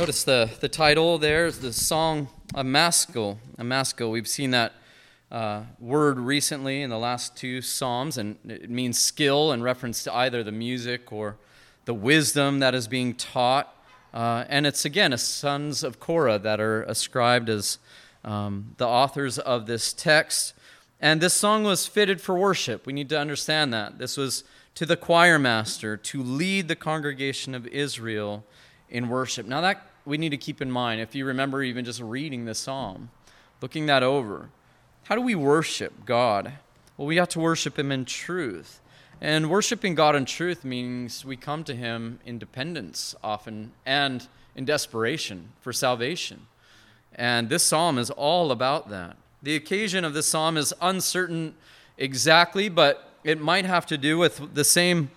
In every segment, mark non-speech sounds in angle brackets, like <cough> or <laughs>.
Notice the, the title there is the song a Maskil. Amaskil. We've seen that uh, word recently in the last two Psalms, and it means skill in reference to either the music or the wisdom that is being taught. Uh, and it's again a sons of Korah that are ascribed as um, the authors of this text. And this song was fitted for worship. We need to understand that. This was to the choir master to lead the congregation of Israel in worship. Now, that we need to keep in mind if you remember even just reading the psalm, looking that over. How do we worship God? Well, we have to worship Him in truth. And worshiping God in truth means we come to Him in dependence often and in desperation for salvation. And this psalm is all about that. The occasion of this psalm is uncertain exactly, but it might have to do with the same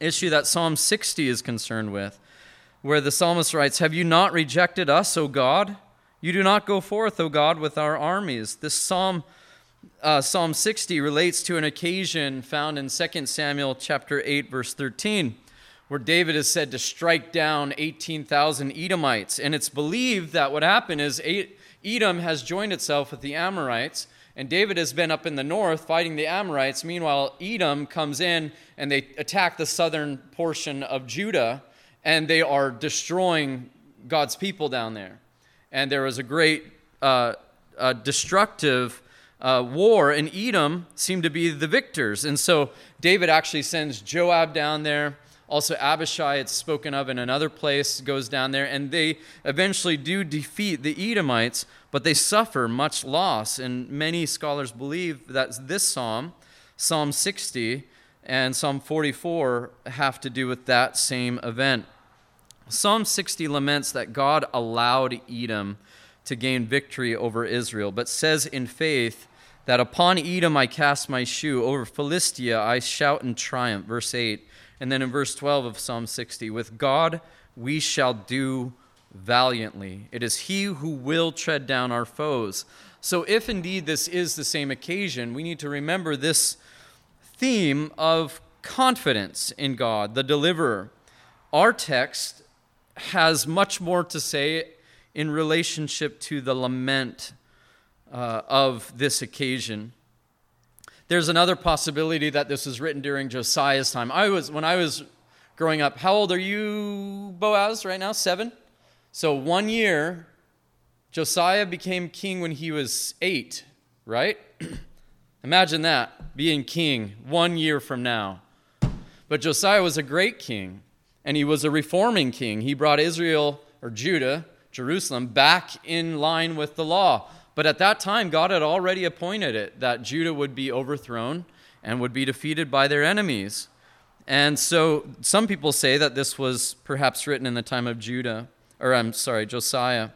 issue that Psalm 60 is concerned with where the psalmist writes, Have you not rejected us, O God? You do not go forth, O God, with our armies. This psalm, uh, Psalm 60, relates to an occasion found in 2 Samuel chapter 8, verse 13, where David is said to strike down 18,000 Edomites. And it's believed that what happened is Edom has joined itself with the Amorites, and David has been up in the north fighting the Amorites. Meanwhile, Edom comes in and they attack the southern portion of Judah and they are destroying God's people down there. And there was a great uh, uh, destructive uh, war, and Edom seemed to be the victors. And so David actually sends Joab down there. Also, Abishai, it's spoken of in another place, goes down there, and they eventually do defeat the Edomites, but they suffer much loss. And many scholars believe that this psalm, Psalm 60, and Psalm 44 have to do with that same event. Psalm 60 laments that God allowed Edom to gain victory over Israel, but says in faith that upon Edom I cast my shoe, over Philistia I shout in triumph. Verse 8. And then in verse 12 of Psalm 60, with God we shall do valiantly. It is He who will tread down our foes. So, if indeed this is the same occasion, we need to remember this theme of confidence in God, the deliverer. Our text has much more to say in relationship to the lament uh, of this occasion. There's another possibility that this was written during Josiah's time. I was when I was growing up. How old are you, Boaz? Right now, seven. So one year, Josiah became king when he was eight. Right? <clears throat> Imagine that being king one year from now. But Josiah was a great king and he was a reforming king. He brought Israel, or Judah, Jerusalem, back in line with the law. But at that time, God had already appointed it that Judah would be overthrown and would be defeated by their enemies. And so some people say that this was perhaps written in the time of Judah, or I'm sorry, Josiah.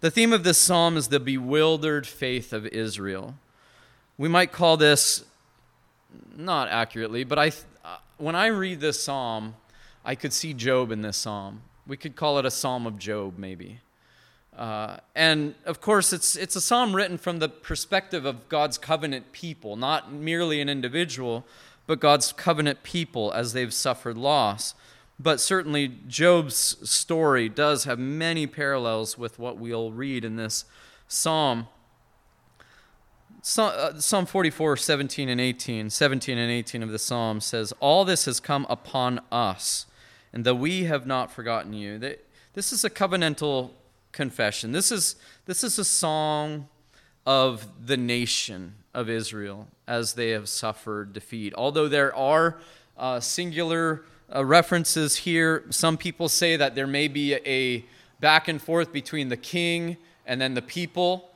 The theme of this psalm is the bewildered faith of Israel. We might call this, not accurately, but I, uh, when I read this psalm, I could see Job in this psalm. We could call it a psalm of Job, maybe. Uh, and of course, it's, it's a psalm written from the perspective of God's covenant people, not merely an individual, but God's covenant people as they've suffered loss. But certainly, Job's story does have many parallels with what we'll read in this psalm. Uh, psalm 44, 17 and 18, 17 and 18 of the psalm says, All this has come upon us and that we have not forgotten you. That This is a covenantal confession. This is, this is a song of the nation of Israel as they have suffered defeat. Although there are uh, singular uh, references here, some people say that there may be a back and forth between the king and then the people,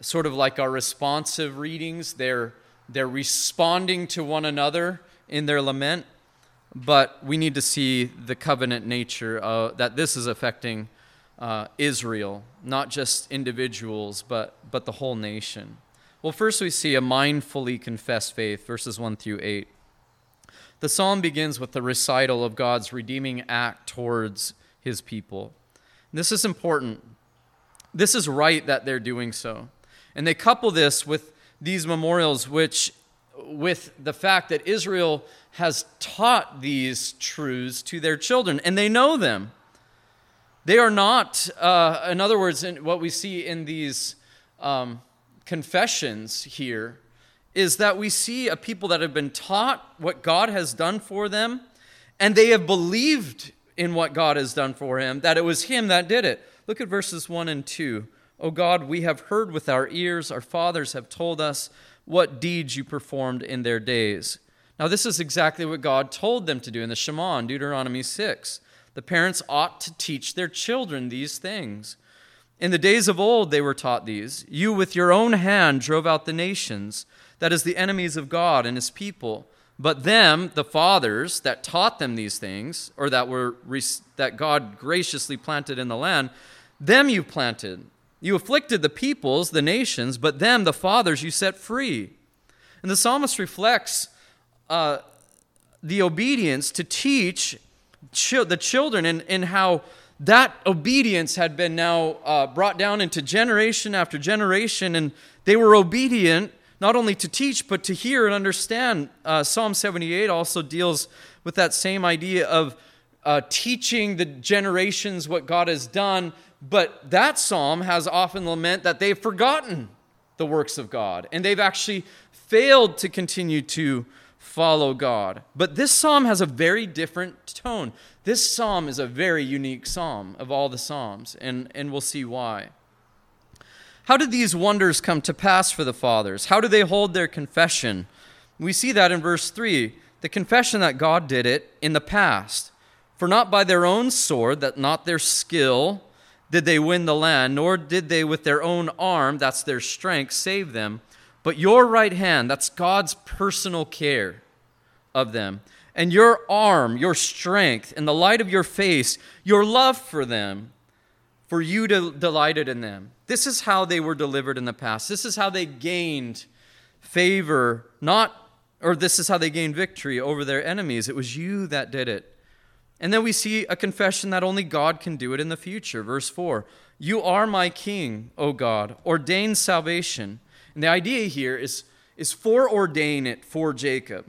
sort of like our responsive readings. They're, they're responding to one another in their lament but we need to see the covenant nature that this is affecting uh, Israel, not just individuals, but, but the whole nation. Well, first we see a mindfully confessed faith, verses 1 through 8. The psalm begins with the recital of God's redeeming act towards his people. This is important. This is right that they're doing so. And they couple this with these memorials, which with the fact that Israel has taught these truths to their children, and they know them. They are not, uh, in other words, in what we see in these um, confessions here is that we see a people that have been taught what God has done for them, and they have believed in what God has done for him, that it was him that did it. Look at verses 1 and 2. O God, we have heard with our ears, our fathers have told us what deeds you performed in their days. Now, this is exactly what God told them to do in the Shema in Deuteronomy 6. The parents ought to teach their children these things. In the days of old, they were taught these. You with your own hand drove out the nations, that is, the enemies of God and his people. But them, the fathers that taught them these things, or that, were, that God graciously planted in the land, them you planted. You afflicted the peoples, the nations, but them, the fathers, you set free. And the psalmist reflects uh, the obedience to teach the children and, and how that obedience had been now uh, brought down into generation after generation, and they were obedient not only to teach, but to hear and understand. Uh, Psalm 78 also deals with that same idea of uh, teaching the generations what God has done, but that psalm has often lament that they've forgotten the works of God, and they've actually failed to continue to follow God. But this psalm has a very different tone. This psalm is a very unique psalm of all the psalms, and, and we'll see why. How did these wonders come to pass for the fathers? How do they hold their confession? We see that in verse 3 the confession that God did it in the past. For not by their own sword, that not their skill, did they win the land, nor did they with their own arm, that's their strength, save them, but your right hand, that's God's personal care of them. And your arm, your strength, and the light of your face, your love for them, for you to delighted in them. This is how they were delivered in the past. This is how they gained favor, not or this is how they gained victory over their enemies. It was you that did it. And then we see a confession that only God can do it in the future. Verse 4 You are my king, O God, ordain salvation. And the idea here is, is foreordain it for Jacob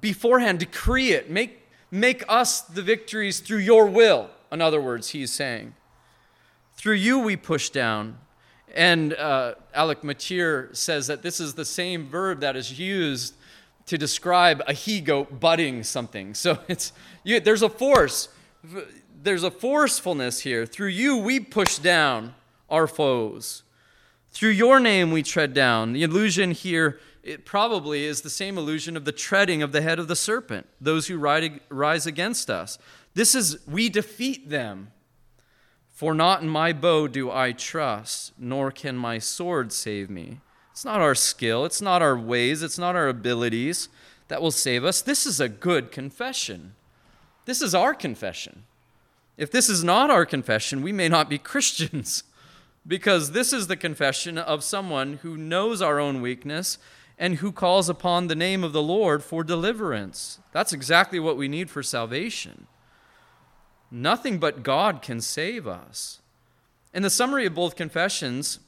beforehand decree it. Make, make us the victories through your will. In other words, he's saying. Through you we push down. And uh, Alec Motyer says that this is the same verb that is used to describe a he goat butting something. So <laughs> it's you, there's a force, there's a forcefulness here. Through you we push down our foes. Through your name we tread down. The illusion here it probably is the same illusion of the treading of the head of the serpent, those who rise against us. This is, we defeat them. For not in my bow do I trust, nor can my sword save me. It's not our skill, it's not our ways, it's not our abilities that will save us. This is a good confession. This is our confession. If this is not our confession, we may not be <laughs> Christians because this is the confession of someone who knows our own weakness and who calls upon the name of the Lord for deliverance. That's exactly what we need for salvation. Nothing but God can save us. In the summary of both confessions,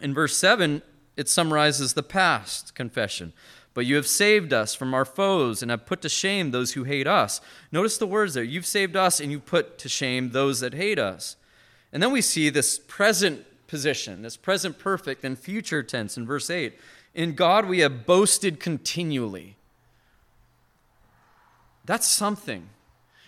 in verse 7, it summarizes the past confession. But you have saved us from our foes and have put to shame those who hate us. Notice the words there. You've saved us and you put to shame those that hate us. And then we see this present position, this present perfect and future tense in verse 8. In God we have boasted continually. That's something.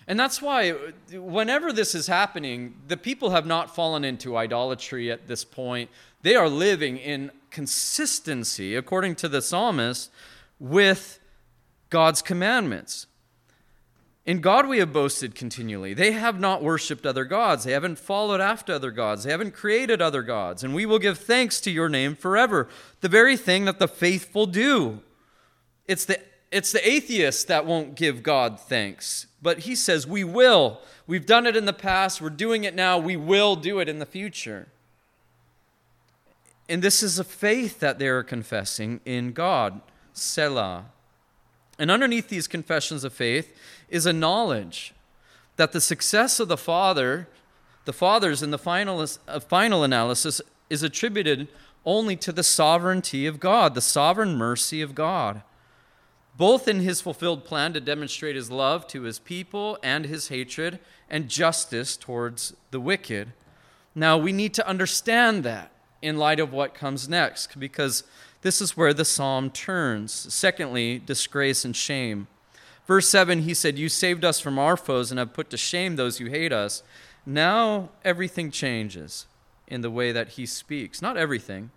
And that's why, whenever this is happening, the people have not fallen into idolatry at this point. They are living in consistency, according to the psalmist, with God's commandments. In God we have boasted continually. They have not worshiped other gods. They haven't followed after other gods. They haven't created other gods. And we will give thanks to your name forever. The very thing that the faithful do. It's the, it's the atheists that won't give God thanks. But he says, we will. We've done it in the past. We're doing it now. We will do it in the future. And this is a faith that they are confessing in God. Selah. And underneath these confessions of faith is a knowledge that the success of the Father, the fathers in the final, uh, final analysis, is attributed only to the sovereignty of God, the sovereign mercy of God, both in his fulfilled plan to demonstrate his love to his people and his hatred and justice towards the wicked. Now, we need to understand that in light of what comes next, because this is where the psalm turns. Secondly, disgrace and shame. Verse 7, he said, You saved us from our foes and have put to shame those who hate us. Now everything changes in the way that he speaks. Not everything.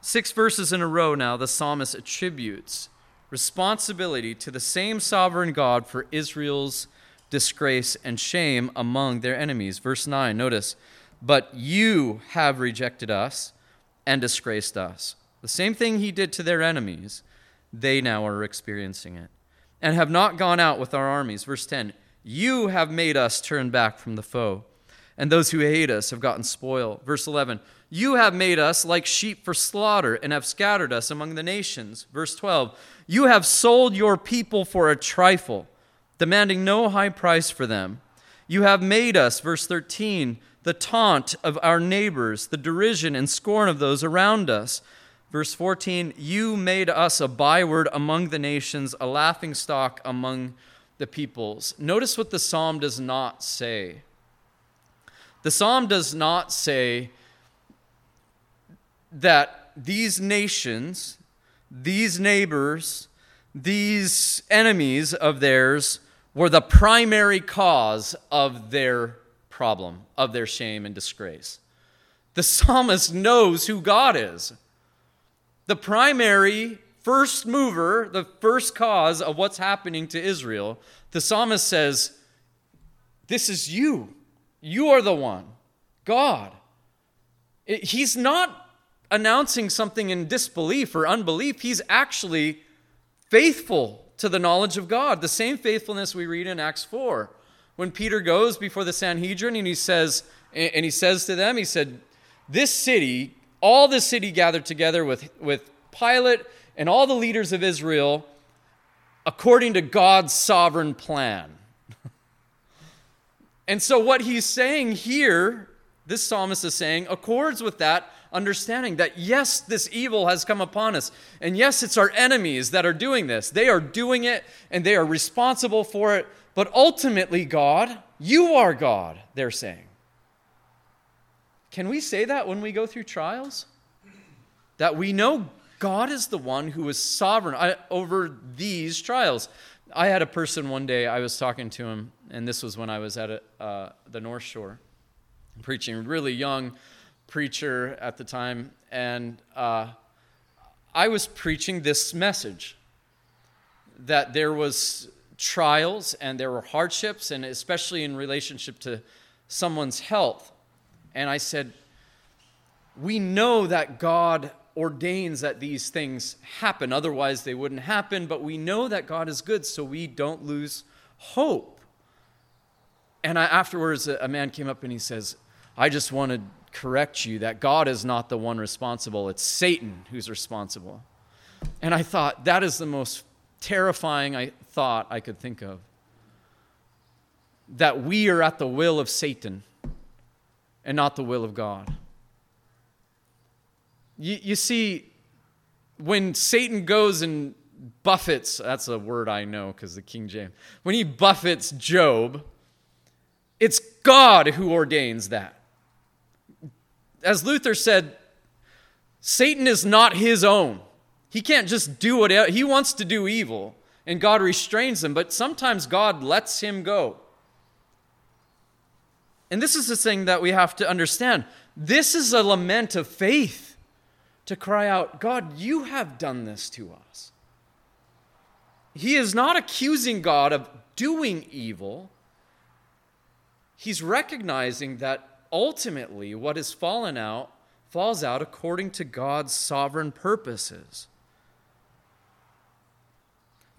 Six verses in a row now, the psalmist attributes responsibility to the same sovereign God for Israel's disgrace and shame among their enemies. Verse 9, notice, but you have rejected us and disgraced us. The same thing he did to their enemies, they now are experiencing it, and have not gone out with our armies. Verse 10, you have made us turn back from the foe, and those who hate us have gotten spoil. Verse 11, you have made us like sheep for slaughter and have scattered us among the nations. Verse 12, you have sold your people for a trifle, demanding no high price for them. You have made us, verse 13, the taunt of our neighbors, the derision and scorn of those around us. Verse 14, you made us a byword among the nations, a laughing stock among the peoples. Notice what the psalm does not say. The psalm does not say that these nations, these neighbors, these enemies of theirs were the primary cause of their problem, of their shame and disgrace. The psalmist knows who God is. The primary first mover, the first cause of what's happening to Israel, the psalmist says, This is you. You are the one, God. he's not announcing something in disbelief or unbelief, he's actually faithful to the knowledge of God. The same faithfulness we read in Acts 4. When Peter goes before the Sanhedrin and he says, and he says to them, he said, This city, all the city gathered together with, with Pilate and all the leaders of Israel according to God's sovereign plan. <laughs> and so, what he's saying here, this psalmist is saying, accords with that understanding that yes, this evil has come upon us. And yes, it's our enemies that are doing this. They are doing it and they are responsible for it. But ultimately, God, you are God, they're saying. Can we say that when we go through trials? That we know God is the one who is sovereign over these trials. I had a person one day, I was talking to him, and this was when I was at a, uh, the North Shore, preaching, really young preacher at the time, and uh, I was preaching this message that there was trials and there were hardships, and especially in relationship to someone's health. And I said, We know that God ordains that these things happen, otherwise, they wouldn't happen, but we know that God is good, so we don't lose hope. And I, afterwards, a, a man came up and he says, I just want to correct you that God is not the one responsible, it's Satan who's responsible. And I thought, that is the most terrifying I thought I could think of. That we are at the will of Satan and not the will of God. You, you see, when Satan goes and buffets, that's a word I know because the King James, when he buffets Job, it's God who ordains that as Luther said, Satan is not his own. He can't just do whatever, he wants to do evil, and God restrains him, but sometimes God lets him go. And this is the thing that we have to understand. This is a lament of faith to cry out, God, you have done this to us. He is not accusing God of doing evil. He's recognizing that ultimately what has fallen out falls out according to God's sovereign purposes.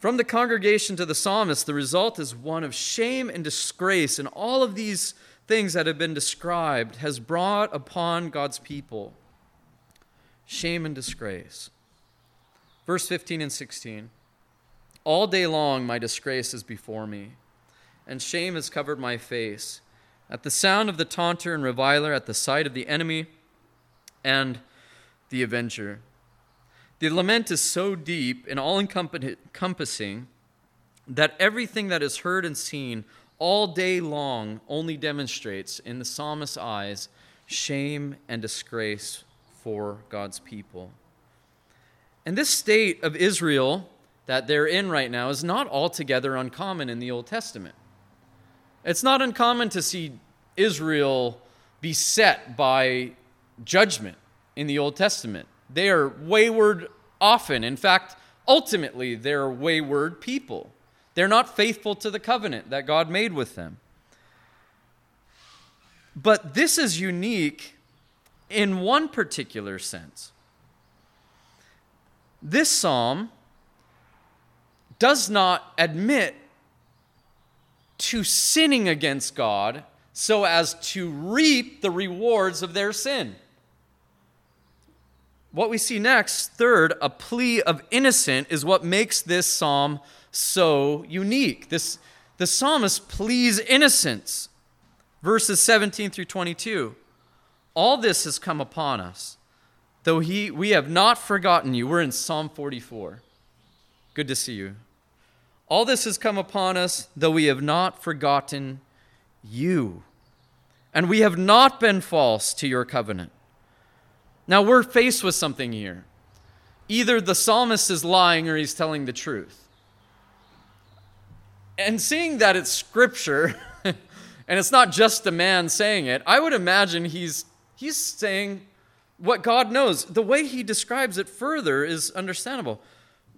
From the congregation to the psalmist, the result is one of shame and disgrace, and all of these things that have been described has brought upon God's people shame and disgrace. Verse 15 and 16 All day long my disgrace is before me, and shame has covered my face. At the sound of the taunter and reviler, at the sight of the enemy and the avenger. The lament is so deep and all encompassing that everything that is heard and seen all day long only demonstrates, in the psalmist's eyes, shame and disgrace for God's people. And this state of Israel that they're in right now is not altogether uncommon in the Old Testament. It's not uncommon to see Israel beset by judgment in the Old Testament. They are wayward often. In fact, ultimately, they're wayward people. They're not faithful to the covenant that God made with them. But this is unique in one particular sense. This psalm does not admit to sinning against God so as to reap the rewards of their sin. What we see next, third, a plea of innocent, is what makes this psalm so unique. This, the psalmist pleads innocence. Verses 17 through 22. All this has come upon us, though he, we have not forgotten you. We're in Psalm 44. Good to see you. All this has come upon us, though we have not forgotten you. And we have not been false to your covenant. Now we're faced with something here. Either the psalmist is lying or he's telling the truth. And seeing that it's scripture, <laughs> and it's not just a man saying it, I would imagine he's, he's saying what God knows. The way he describes it further is understandable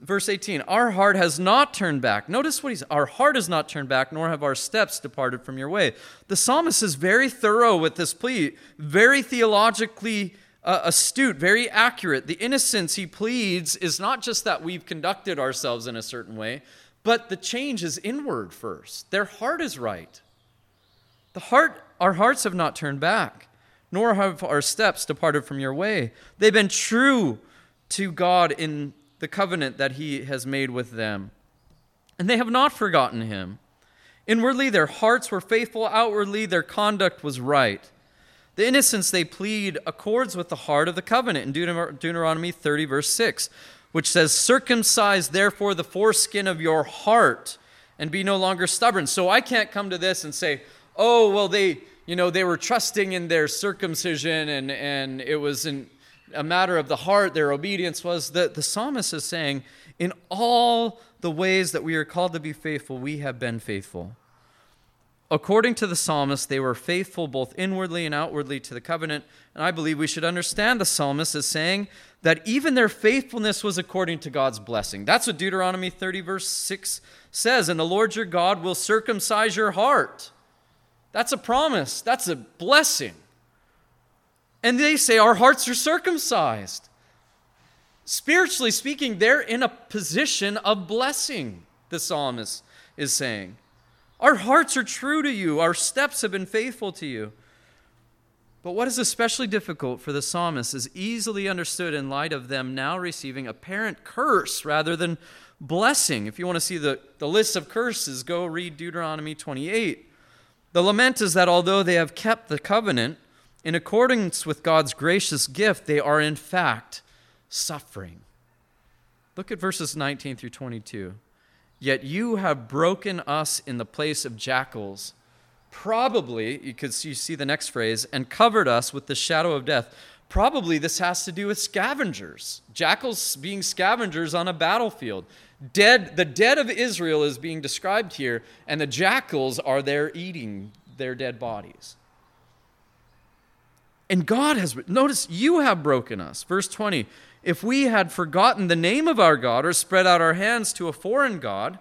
verse 18 our heart has not turned back notice what he's our heart has not turned back nor have our steps departed from your way the psalmist is very thorough with this plea very theologically uh, astute very accurate the innocence he pleads is not just that we've conducted ourselves in a certain way but the change is inward first their heart is right the heart our hearts have not turned back nor have our steps departed from your way they've been true to god in the covenant that he has made with them. And they have not forgotten him. Inwardly, their hearts were faithful, outwardly, their conduct was right. The innocence they plead accords with the heart of the covenant in Deuteronomy 30, verse 6, which says, Circumcise therefore the foreskin of your heart and be no longer stubborn. So I can't come to this and say, oh, well, they, you know, they were trusting in their circumcision and, and it was in, a matter of the heart, their obedience was that the psalmist is saying, In all the ways that we are called to be faithful, we have been faithful. According to the psalmist, they were faithful both inwardly and outwardly to the covenant. And I believe we should understand the psalmist as saying that even their faithfulness was according to God's blessing. That's what Deuteronomy 30, verse 6 says. And the Lord your God will circumcise your heart. That's a promise, that's a blessing. And they say, Our hearts are circumcised. Spiritually speaking, they're in a position of blessing, the psalmist is saying. Our hearts are true to you, our steps have been faithful to you. But what is especially difficult for the psalmist is easily understood in light of them now receiving apparent curse rather than blessing. If you want to see the, the list of curses, go read Deuteronomy 28. The lament is that although they have kept the covenant, in accordance with God's gracious gift, they are in fact suffering. Look at verses 19 through 22. Yet you have broken us in the place of jackals. Probably, because you see the next phrase, and covered us with the shadow of death. Probably this has to do with scavengers. Jackals being scavengers on a battlefield. Dead, the dead of Israel is being described here, and the jackals are there eating their dead bodies. And God has, notice, you have broken us. Verse 20 If we had forgotten the name of our God or spread out our hands to a foreign God,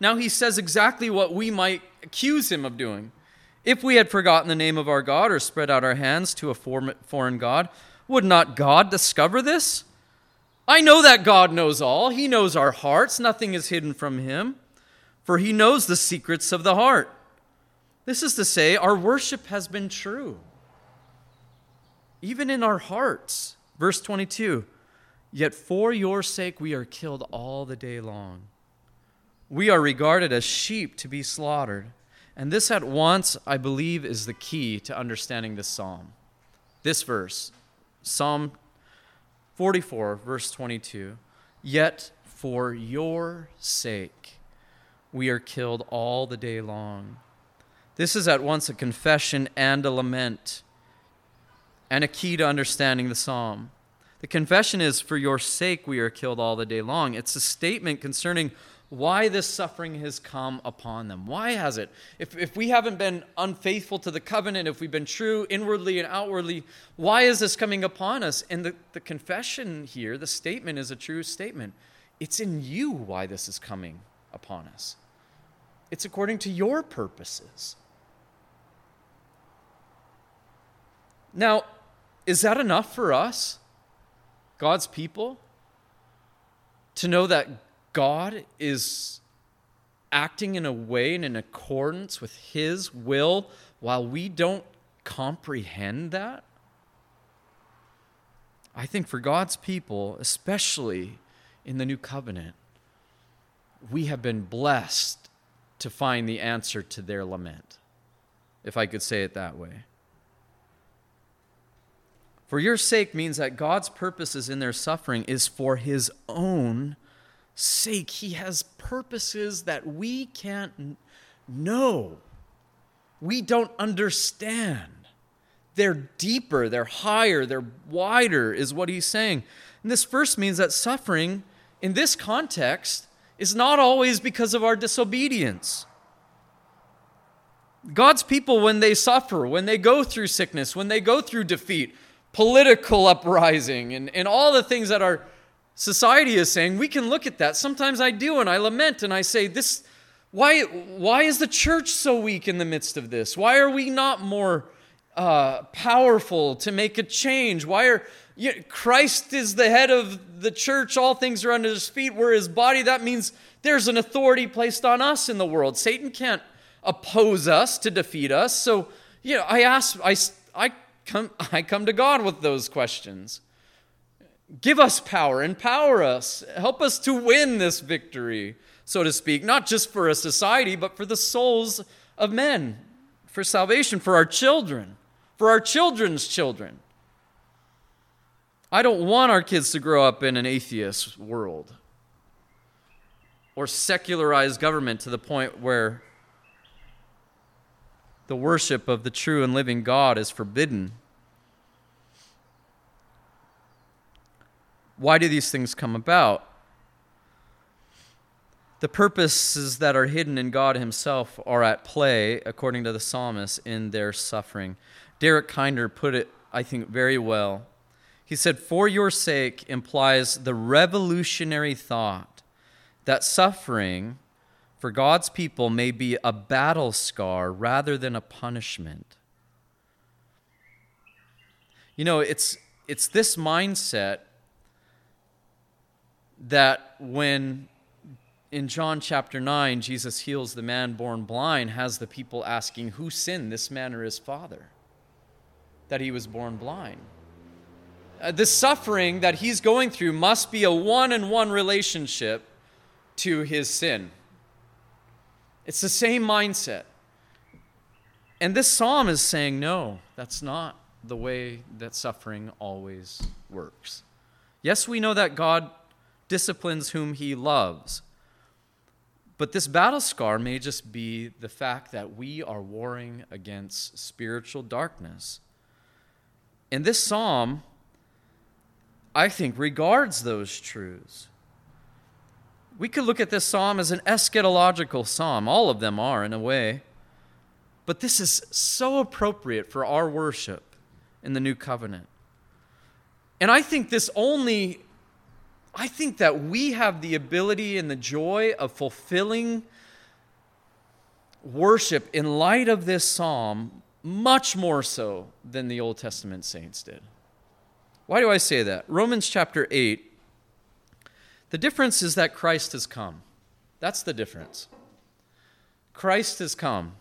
now he says exactly what we might accuse him of doing. If we had forgotten the name of our God or spread out our hands to a foreign God, would not God discover this? I know that God knows all. He knows our hearts. Nothing is hidden from him, for he knows the secrets of the heart. This is to say, our worship has been true even in our hearts. Verse 22 Yet for your sake we are killed all the day long. We are regarded as sheep to be slaughtered. And this at once, I believe, is the key to understanding this psalm. This verse, Psalm 44, verse 22. Yet for your sake we are killed all the day long. This is at once a confession and a lament, and a key to understanding the psalm. The confession is, For your sake we are killed all the day long. It's a statement concerning why this suffering has come upon them. Why has it? If, if we haven't been unfaithful to the covenant, if we've been true inwardly and outwardly, why is this coming upon us? And the, the confession here, the statement is a true statement. It's in you why this is coming upon us, it's according to your purposes. Now, is that enough for us, God's people, to know that God is acting in a way and in accordance with His will while we don't comprehend that? I think for God's people, especially in the new covenant, we have been blessed to find the answer to their lament, if I could say it that way. For your sake means that God's purposes in their suffering is for his own sake. He has purposes that we can't know, we don't understand. They're deeper, they're higher, they're wider, is what he's saying. And this first means that suffering in this context is not always because of our disobedience. God's people, when they suffer, when they go through sickness, when they go through defeat, political uprising, and, and all the things that our society is saying, we can look at that. Sometimes I do, and I lament and I say, This, why, why is the church so weak in the midst of this? Why are we not more uh, powerful to make a change? Why are you know, Christ is the head of the church, all things are under his feet, we're his body. That means there's an authority placed on us in the world. Satan can't oppose us to defeat us. So, you know, I ask, I, I come, <laughs> I come to God with those questions. Give us power, empower us, help us to win this victory, so to speak, not just for a society, but for the souls of men, for salvation, for our children, for our children's children. I don't want our kids to grow up in an atheist world or secularized government to the point where the worship of the true and living God is forbidden. Why do these things come about? The purposes that are hidden in God Himself are at play, according to the psalmist, in their suffering. Derek Kidner put it, I think, very well. He said, For your sake implies the revolutionary thought that suffering for God's people may be a battle scar rather than a punishment. You know, it's, it's this mindset that when in John chapter 9, Jesus heals the man born blind, has the people asking, Who sinned, this man or his father? That he was born blind. Uh, the suffering that he's going through must be a one on one relationship to his sin. It's the same mindset. And this psalm is saying, no, that's not the way that suffering always works. Yes, we know that God disciplines whom he loves. But this battle scar may just be the fact that we are warring against spiritual darkness. And this psalm, I think, regards those truths. We could look at this psalm as an eschatological psalm. All of them are, in a way. But this is so appropriate for our worship in the new covenant. And I think this only I think that we have the ability and the joy of fulfilling worship in light of this psalm much more so than the Old Testament saints did. Why do I say that? Romans chapter 8, the difference is that Christ has come. That's the difference. Christ has come.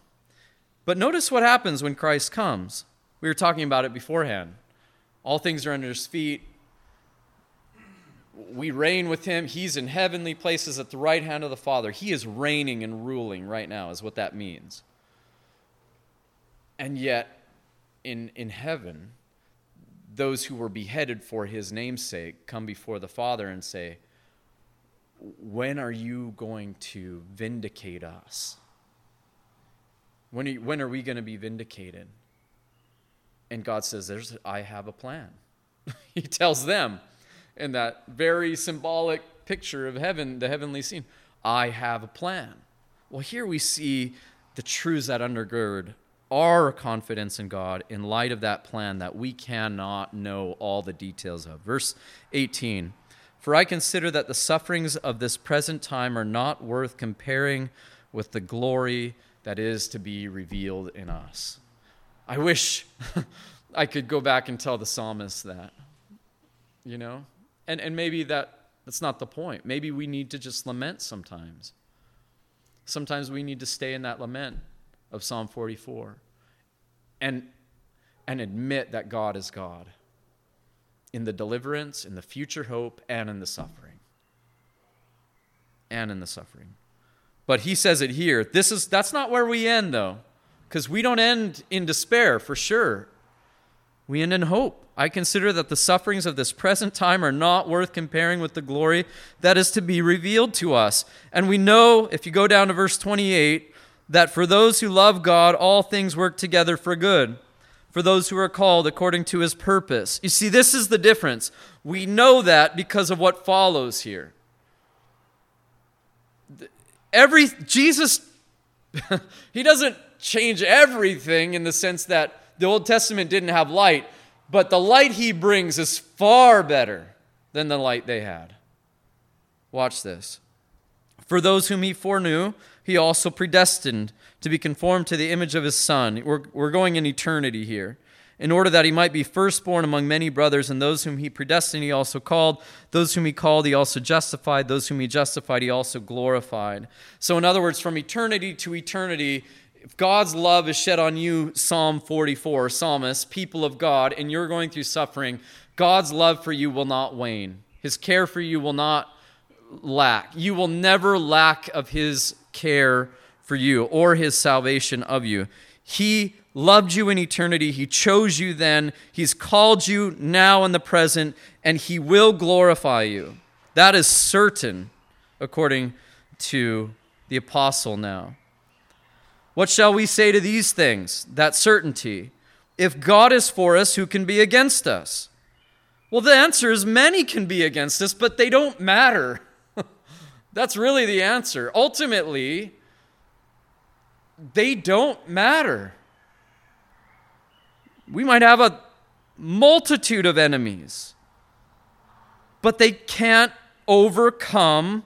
But notice what happens when Christ comes. We were talking about it beforehand. All things are under his feet we reign with him. He's in heavenly places at the right hand of the Father. He is reigning and ruling right now, is what that means. And yet, in, in heaven, those who were beheaded for his name's sake come before the Father and say, when are you going to vindicate us? When are, you, when are we going to be vindicated? And God says, There's, I have a plan. <laughs> he tells them in that very symbolic picture of heaven, the heavenly scene, I have a plan. Well, here we see the truths that undergird our confidence in God in light of that plan that we cannot know all the details of. Verse 18 For I consider that the sufferings of this present time are not worth comparing with the glory that is to be revealed in us. I wish <laughs> I could go back and tell the psalmist that, you know? And, and maybe that, that's not the point. Maybe we need to just lament sometimes. Sometimes we need to stay in that lament of Psalm 44 and, and admit that God is God in the deliverance, in the future hope, and in the suffering. And in the suffering. But he says it here. This is that's not where we end though. Because we don't end in despair for sure. We end in hope. I consider that the sufferings of this present time are not worth comparing with the glory that is to be revealed to us. And we know, if you go down to verse 28, that for those who love God, all things work together for good, for those who are called according to his purpose. You see, this is the difference. We know that because of what follows here every Jesus <laughs> he doesn't change everything in the sense that the Old Testament didn't have light, but the light he brings is far better than the light they had. Watch this. For those whom he foreknew, he also predestined to be conformed to the image of his Son. We're, we're going in eternity here in order that he might be firstborn among many brothers, and those whom he predestined he also called, those whom he called he also justified, those whom he justified he also glorified. So, in other words, from eternity to eternity, if God's love is shed on you, Psalm 44, psalmist, people of God, and you're going through suffering, God's love for you will not wane. His care for you will not lack. You will never lack of his care for you or his salvation of you. He loved you in eternity. He chose you then. He's called you now in the present, and He will glorify you. That is certain, according to the apostle now. What shall we say to these things? That certainty. If God is for us, who can be against us? Well, the answer is many can be against us, but they don't matter. <laughs> That's really the answer. Ultimately, they don't matter. We might have a multitude of enemies, but they can't overcome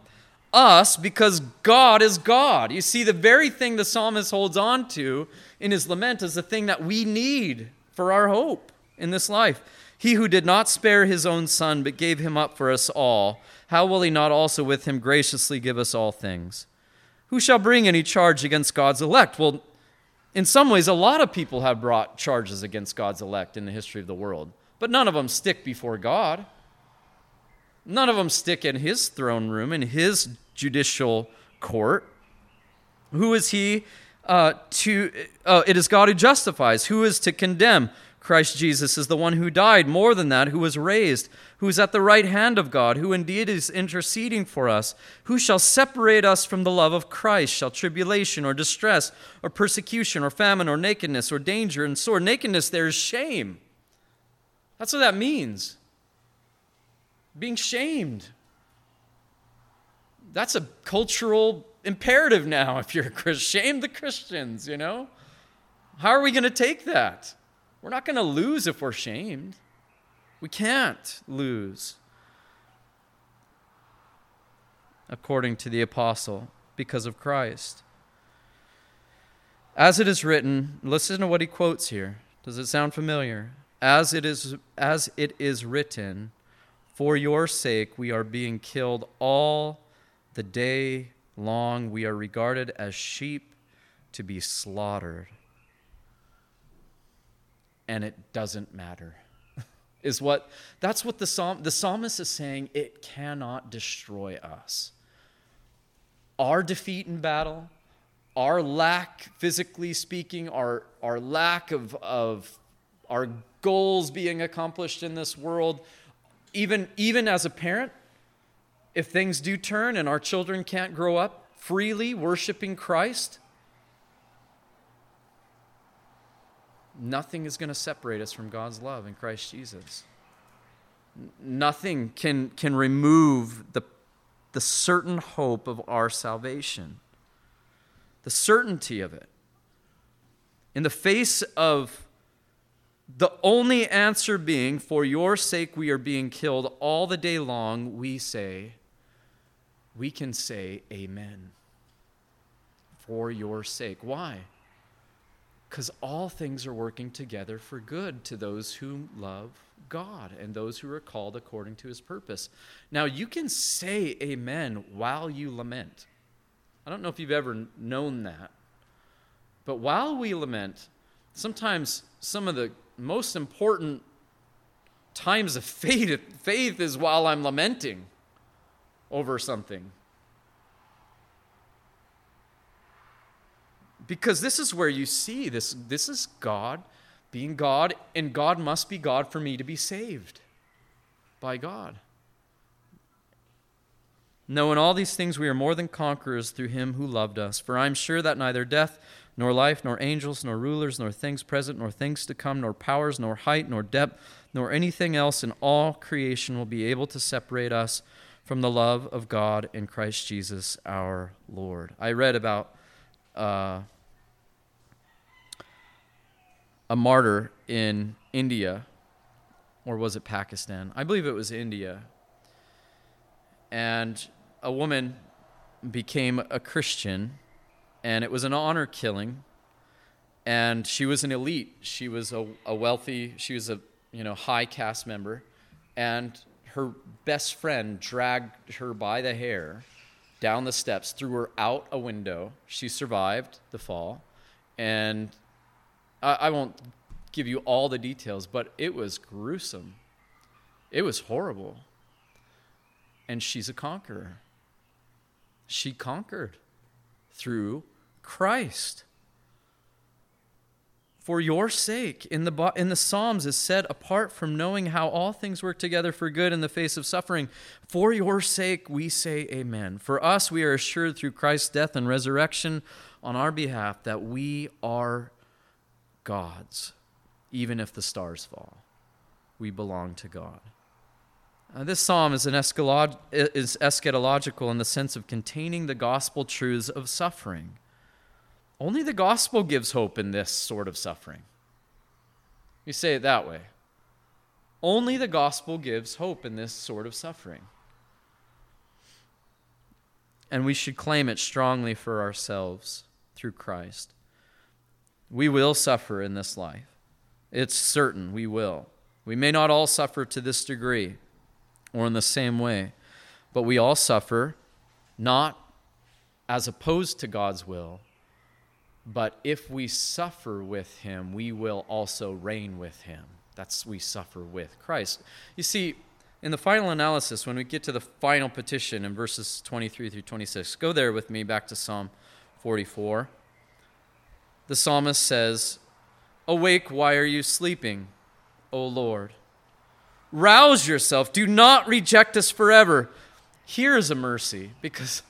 us because God is God. You see, the very thing the psalmist holds on to in his lament is the thing that we need for our hope in this life. He who did not spare his own son, but gave him up for us all, how will he not also with him graciously give us all things? Who shall bring any charge against God's elect? Well, in some ways, a lot of people have brought charges against God's elect in the history of the world, but none of them stick before God. None of them stick in his throne room, in his judicial court. Who is he uh, to? Uh, it is God who justifies. Who is to condemn? Christ Jesus is the one who died, more than that, who was raised, who is at the right hand of God, who indeed is interceding for us. Who shall separate us from the love of Christ? Shall tribulation or distress or persecution or famine or nakedness or danger and sore Nakedness, there is shame. That's what that means. Being shamed. That's a cultural imperative now <laughs> if you're a Christian. Shame the Christians, you know? How are we going to take that? We're not going to lose if we're shamed. We can't lose. According to the apostle, because of Christ. As it is written, listen to what he quotes here. Does it sound familiar? As it is as it is written, for your sake we are being killed all the day long. We are regarded as sheep to be slaughtered and it doesn't matter. <laughs> is what that's what the psalm the psalmist is saying it cannot destroy us. Our defeat in battle, our lack physically speaking, our our lack of of our goals being accomplished in this world, even even as a parent, if things do turn and our children can't grow up freely worshiping Christ, nothing is going to separate us from God's love in Christ Jesus. Nothing can, can remove the, the certain hope of our salvation, the certainty of it. In the face of the only answer being, For your sake we are being killed all the day long, we say, we can say, Amen. For your sake. Why? Because all things are working together for good to those who love God and those who are called according to his purpose. Now, you can say amen while you lament. I don't know if you've ever known that. But while we lament, sometimes some of the most important times of <laughs> faith, faith is while I'm lamenting over something. Because this is where you see this this is God being God and God must be God for me to be saved by God. No, in all these things we are more than conquerors through him who loved us. For I am sure that neither death, nor life, nor angels, nor rulers, nor things present, nor things to come, nor powers, nor height, nor depth, nor anything else in all creation will be able to separate us from the love of God in Christ Jesus our Lord. I read about uh, a martyr in India, or was it Pakistan? I believe it was India. And a woman became a Christian, and it was an honor killing. And she was an elite. She was a, a wealthy, she was a you know high caste member, and her best friend dragged her by the hair down the steps, threw her out a window. She survived the fall, and I, I won't give you all the details, but it was gruesome. It was horrible. And she's a conqueror. She conquered through Christ for your sake. In the, in the Psalms is said, apart from knowing how all things work together for good in the face of suffering, for your sake we say amen. For us, we are assured through Christ's death and resurrection on our behalf that we are God's, even if the stars fall. We belong to God. Uh, this psalm is, eschatolog- is eschatological in the sense of containing the gospel truths of suffering. Only the gospel gives hope in this sort of suffering. You say it that way. Only the gospel gives hope in this sort of suffering. And we should claim it strongly for ourselves through Christ. We will suffer in this life. It's certain we will. We may not all suffer to this degree or in the same way, but we all suffer not as opposed to God's will, but if we suffer with him, we will also reign with him. That's we suffer with Christ. You see, in the final analysis, when we get to the final petition in verses 23 through 26, go there with me back to Psalm 44. The psalmist says, Awake, why are you sleeping, O Lord? Rouse yourself. Do not reject us forever. Here is a mercy <laughs> because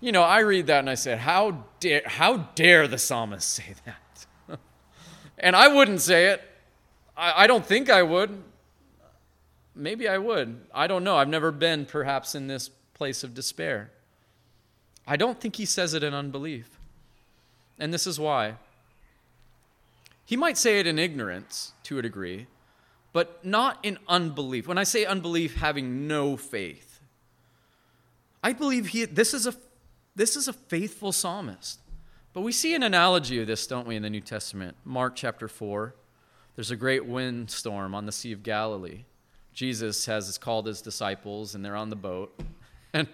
you know, I read that and I said, how dare, how dare the psalmist say <laughs> that? and I wouldn't say it. I, I don't think I would. Maybe I would. I don't know. I've never been perhaps in this place of despair. I don't think he says it in unbelief. And this is why. He might say it in ignorance to a degree, but not in unbelief. When I say unbelief, having no faith, I believe he, this is a this is a faithful psalmist. But we see an analogy of this, don't we, in the New Testament? Mark chapter 4. There's a great windstorm on the Sea of Galilee. Jesus has called his disciples, and they're on the boat. <laughs> And,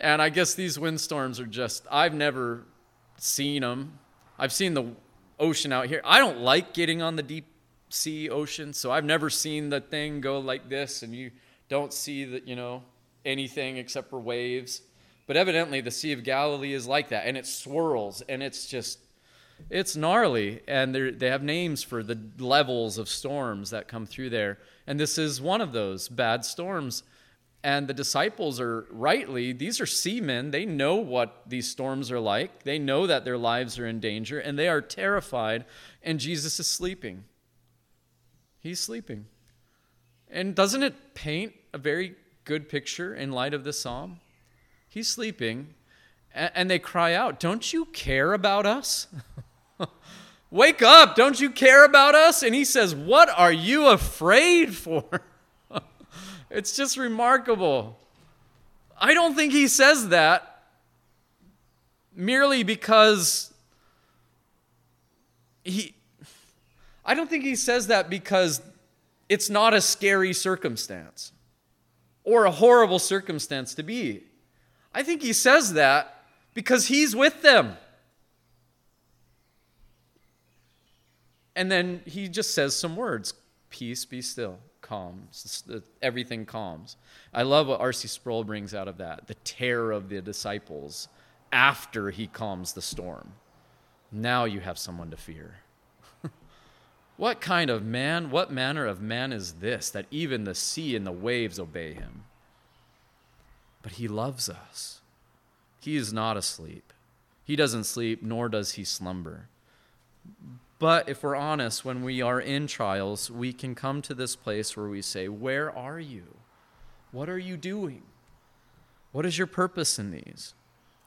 and I guess these windstorms are just, I've never seen them. I've seen the ocean out here. I don't like getting on the deep sea ocean, so I've never seen the thing go like this, and you don't see that, you know, anything except for waves. But evidently, the Sea of Galilee is like that, and it swirls, and it's just, it's gnarly. And they have names for the levels of storms that come through there. And this is one of those bad storms. And the disciples are rightly, these are seamen. They know what these storms are like. They know that their lives are in danger, and they are terrified, and Jesus is sleeping. He's sleeping. And doesn't it paint a very good picture in light of this psalm? He's sleeping, and they cry out, Don't you care about us? <laughs> Wake up! Don't you care about us? And he says, What are you afraid for? <laughs> it's just remarkable. I don't think he says that merely because he. I don't think he says that because it's not a scary circumstance or a horrible circumstance to be. I think he says that because he's with them. And then he just says some words peace, be still, calm. Everything calms. I love what R.C. Sproul brings out of that the terror of the disciples after he calms the storm. Now you have someone to fear. <laughs> what kind of man, what manner of man is this that even the sea and the waves obey him? But he loves us. He is not asleep. He doesn't sleep, nor does he slumber. But if we're honest, when we are in trials, we can come to this place where we say, Where are you? What are you doing? What is your purpose in these?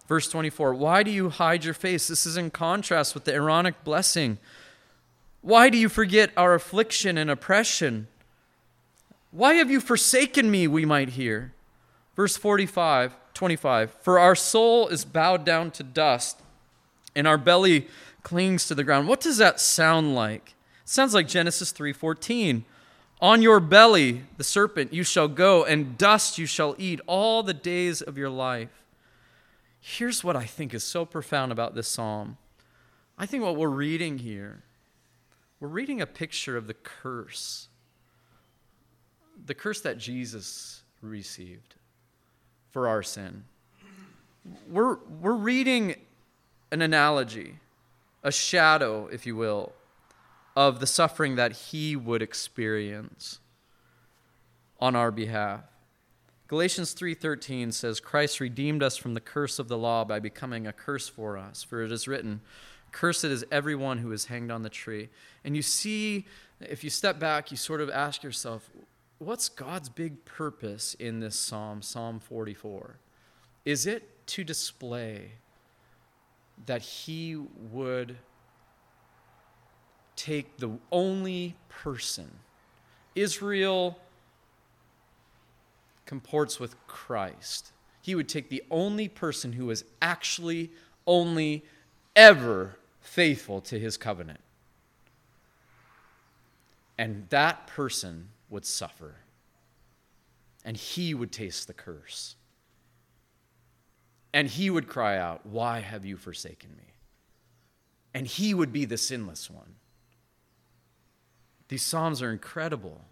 Verse 24 Why do you hide your face? This is in contrast with the Aaronic blessing. Why do you forget our affliction and oppression? Why have you forsaken me? We might hear. Verse 45, 25 For our soul is bowed down to dust, and our belly clings to the ground. What does that sound like? It sounds like Genesis 3:14. On your belly, the serpent, you shall go, and dust you shall eat all the days of your life. Here's what I think is so profound about this psalm. I think what we're reading here, we're reading a picture of the curse, the curse that Jesus received for our sin. We're, we're reading an analogy, a shadow, if you will, of the suffering that he would experience on our behalf. Galatians 3:13 says Christ redeemed us from the curse of the law by becoming a curse for us for it is written cursed is everyone who is hanged on the tree and you see if you step back you sort of ask yourself what's God's big purpose in this psalm, Psalm 44? Is it to display that he would take the only person? Israel comports with Christ. He would take the only person who was actually only ever faithful to his covenant. And that person would suffer, and he would taste the curse. And he would cry out, Why have you forsaken me? And he would be the sinless one. These Psalms are incredible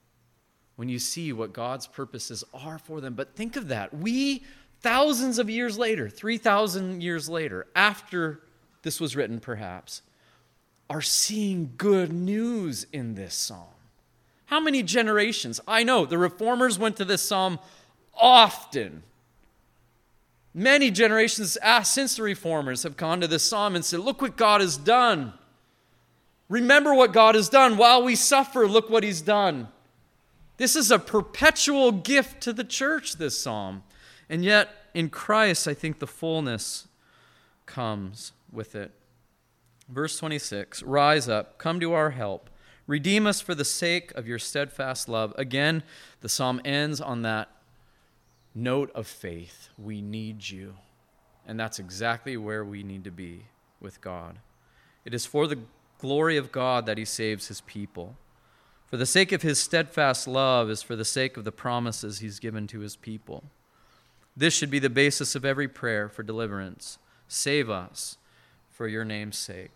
when you see what God's purposes are for them. But think of that. We, thousands of years later, 3,000 years later, after this was written perhaps, are seeing good news in this psalm. How many generations? I know the reformers went to this psalm often. Many generations since the reformers have gone to this psalm and said, Look what God has done. Remember what God has done. While we suffer, look what He's done. This is a perpetual gift to the church, this psalm. And yet, in Christ, I think the fullness comes with it. Verse 26 Rise up, come to our help. Redeem us for the sake of your steadfast love. Again, the psalm ends on that note of faith. We need you. And that's exactly where we need to be with God. It is for the glory of God that he saves his people. For the sake of his steadfast love is for the sake of the promises he's given to his people. This should be the basis of every prayer for deliverance. Save us for your name's sake.